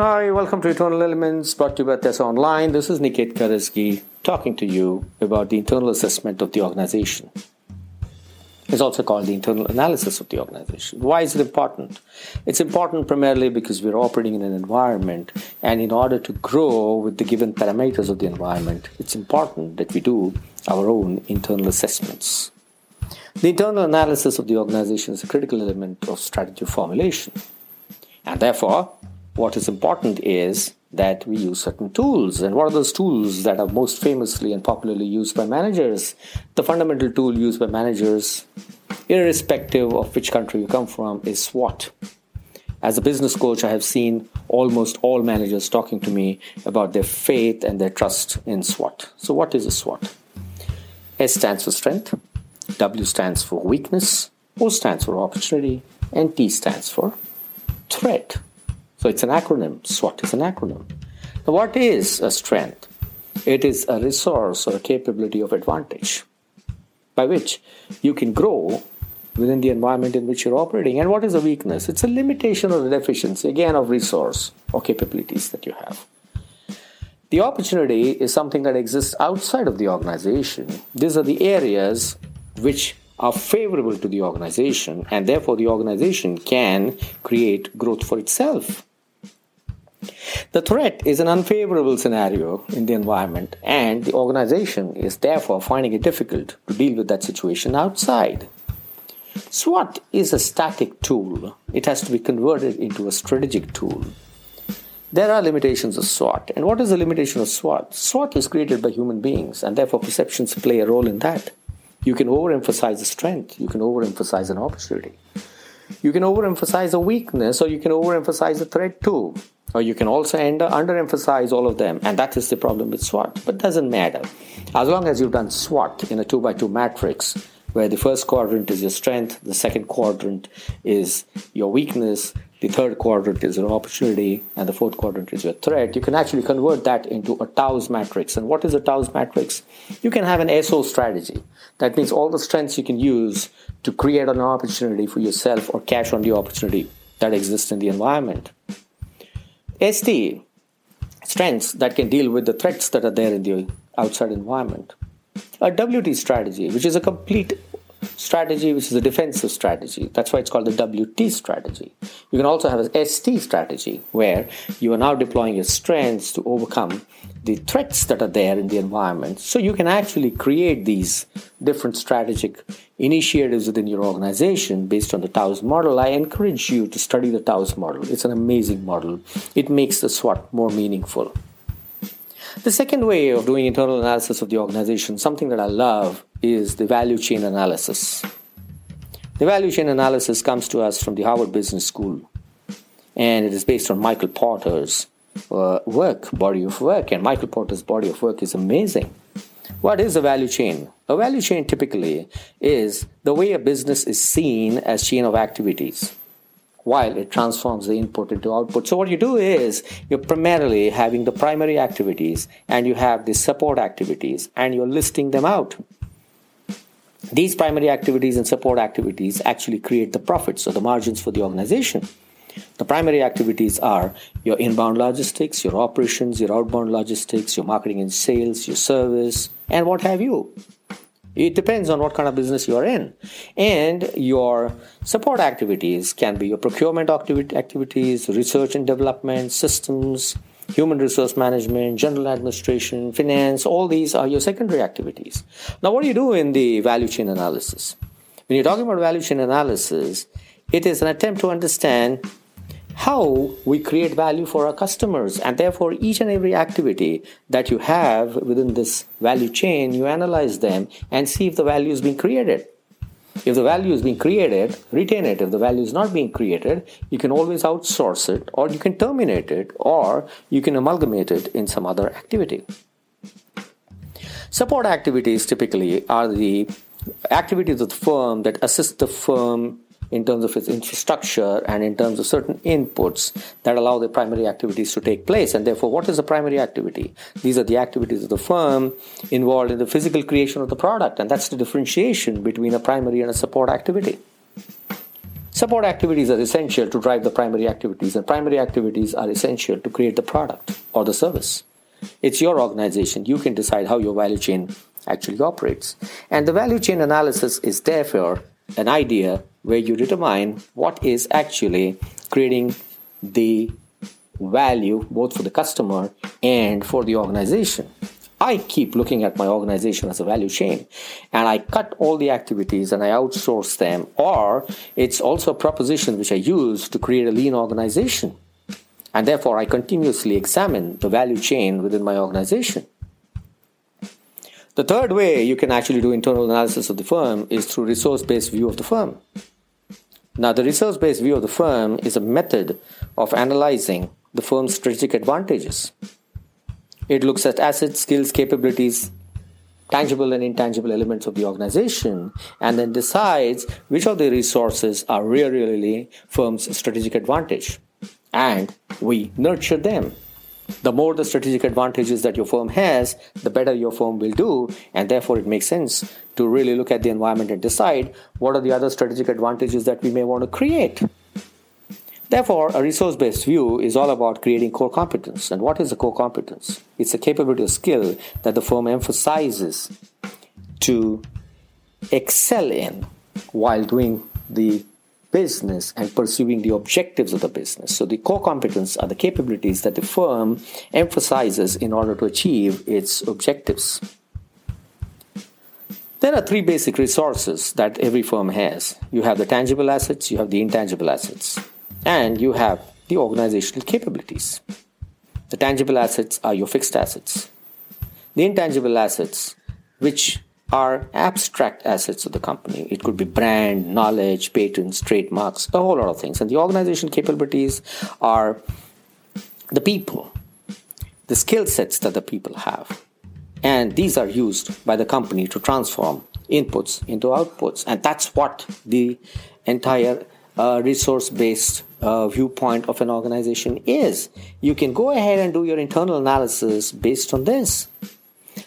Hi, welcome to Eternal Elements brought to you by Tyasa Online. This is Niket Karajagi talking to you about the internal assessment of the organization. It's also called the internal analysis of the organization. Why is it important? It's important primarily because we're operating in an environment, and in order to grow with the given parameters of the environment, it's important that we do our own internal assessments. The internal analysis of the organization is a critical element of strategy formulation, and therefore, what is important is that we use certain tools. And what are those tools that are most famously and popularly used by managers? The fundamental tool used by managers, irrespective of which country you come from, is SWOT. As a business coach, I have seen almost all managers talking to me about their faith and their trust in SWOT. So, what is a SWOT? S stands for strength, W stands for weakness, O stands for opportunity, and T stands for threat. So it's an acronym. SWOT is an acronym. Now, what is a strength? It is a resource or a capability of advantage by which you can grow within the environment in which you're operating. And what is a weakness? It's a limitation or a deficiency, again, of resource or capabilities that you have. The opportunity is something that exists outside of the organization. These are the areas which are favorable to the organization, and therefore the organization can create growth for itself. The threat is an unfavorable scenario in the environment, and the organization is therefore finding it difficult to deal with that situation outside. SWOT is a static tool, it has to be converted into a strategic tool. There are limitations of SWOT. And what is the limitation of SWOT? SWOT is created by human beings, and therefore perceptions play a role in that. You can overemphasize a strength, you can overemphasize an opportunity. You can overemphasize a weakness, or you can overemphasize a threat too. Or you can also under, underemphasize all of them, and that is the problem with SWOT. But doesn't matter. As long as you've done SWOT in a 2 by 2 matrix, where the first quadrant is your strength, the second quadrant is your weakness, the third quadrant is your opportunity, and the fourth quadrant is your threat, you can actually convert that into a TOWS matrix. And what is a TOWS matrix? You can have an SO strategy. That means all the strengths you can use to create an opportunity for yourself or cash on the opportunity that exists in the environment. ST, strengths that can deal with the threats that are there in the outside environment. A WT strategy, which is a complete strategy, which is a defensive strategy. That's why it's called the WT strategy. You can also have a ST strategy, where you are now deploying your strengths to overcome the threats that are there in the environment. So you can actually create these different strategic initiatives within your organization based on the TOWS model. I encourage you to study the TOWS model. It's an amazing model. It makes the SWOT more meaningful. The second way of doing internal analysis of the organization, something that I love, is the value chain analysis. The value chain analysis comes to us from the Harvard Business School, and it is based on Michael Porter's uh, work, body of work, and Michael Porter's body of work is amazing. What is a value chain? A value chain typically is the way a business is seen as chain of activities while it transforms the input into output. So what you do is you're primarily having the primary activities and you have the support activities and you're listing them out. These primary activities and support activities actually create the profits or the margins for the organization. The primary activities are your inbound logistics, your operations, your outbound logistics, your marketing and sales, your service, and what have you. It depends on what kind of business you are in. And your support activities can be your procurement activities, research and development, systems, human resource management, general administration, finance, all these are your secondary activities. Now, what do you do in the value chain analysis? When you're talking about value chain analysis, it is an attempt to understand how we create value for our customers. And therefore, each and every activity that you have within this value chain, you analyze them and see if the value is being created. If the value is being created, retain it. If the value is not being created, you can always outsource it, or you can terminate it, or you can amalgamate it in some other activity. Support activities typically are the activities of the firm that assist the firm in terms of its infrastructure and in terms of certain inputs that allow the primary activities to take place. And therefore, what is the primary activity? These are the activities of the firm involved in the physical creation of the product, and that's the differentiation between a primary and a support activity. Support activities are essential to drive the primary activities, and primary activities are essential to create the product or the service. It's your organization. You can decide how your value chain actually operates. And the value chain analysis is therefore an idea where you determine what is actually creating the value both for the customer and for the organization. I keep looking at my organization as a value chain and I cut all the activities and I outsource them, or it's also a proposition which I use to create a lean organization. And therefore, I continuously examine the value chain within my organization. The third way you can actually do internal analysis of the firm is through resource based view of the firm. Now, the resource based view of the firm is a method of analyzing the firm's strategic advantages. It looks at assets, skills, capabilities, tangible and intangible elements of the organization, and then decides which of the resources are really, really firm's strategic advantage. And we nurture them the more the strategic advantages that your firm has, the better your firm will do. And therefore, it makes sense to really look at the environment and decide what are the other strategic advantages that we may want to create. Therefore, a resource based view is all about creating core competence. And what is a core competence? It's a capability or skill that the firm emphasizes to excel in while doing the business and pursuing the objectives of the business. So, the core competence are the capabilities that the firm emphasizes in order to achieve its objectives. There are three basic resources that every firm has you have the tangible assets, you have the intangible assets, and you have the organizational capabilities. The tangible assets are your fixed assets. The intangible assets, which are abstract assets of the company. It could be brand, knowledge, patents, trademarks, a whole lot of things. And the organization capabilities are the people, the skill sets that the people have. And these are used by the company to transform inputs into outputs. And that's what the entire uh, resource based uh, viewpoint of an organization is. You can go ahead and do your internal analysis based on this.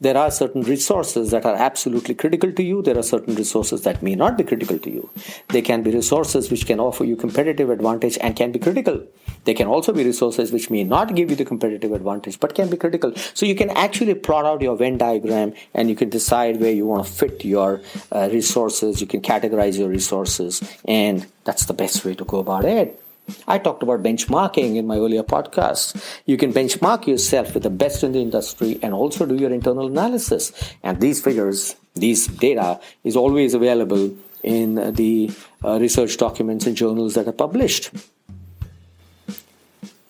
There are certain resources that are absolutely critical to you. There are certain resources that may not be critical to you. They can be resources which can offer you competitive advantage and can be critical. They can also be resources which may not give you the competitive advantage but can be critical. So you can actually plot out your Venn diagram and you can decide where you want to fit your uh, resources. You can categorize your resources, and that's the best way to go about it. I talked about benchmarking in my earlier podcast. You can benchmark yourself with the best in the industry and also do your internal analysis. And these figures, these data is always available in the uh, research documents and journals that are published.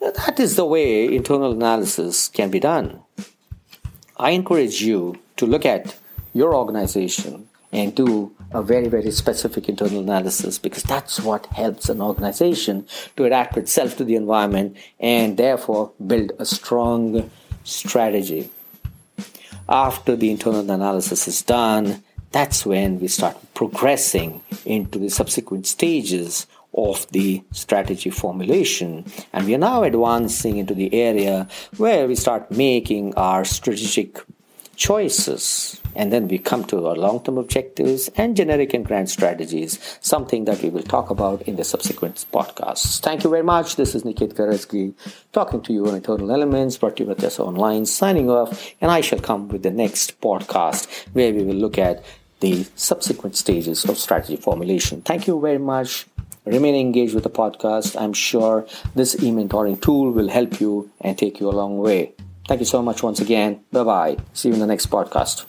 That is the way internal analysis can be done. I encourage you to look at your organization and do a very, very specific internal analysis because that's what helps an organization to adapt itself to the environment and therefore build a strong strategy. After the internal analysis is done, that's when we start progressing into the subsequent stages of the strategy formulation. And we are now advancing into the area where we start making our strategic choices. And then we come to our long term objectives and generic and grand strategies, something that we will talk about in the subsequent podcasts. Thank you very much. This is Niket Karajagi talking to you on Eternal Elements, brought to you by Tyasa Online, signing off. And I shall come with the next podcast where we will look at the subsequent stages of strategy formulation. Thank you very much. Remain engaged with the podcast. I'm sure this e-mentoring tool will help you and take you a long way. Thank you so much once again. Bye bye. See you in the next podcast.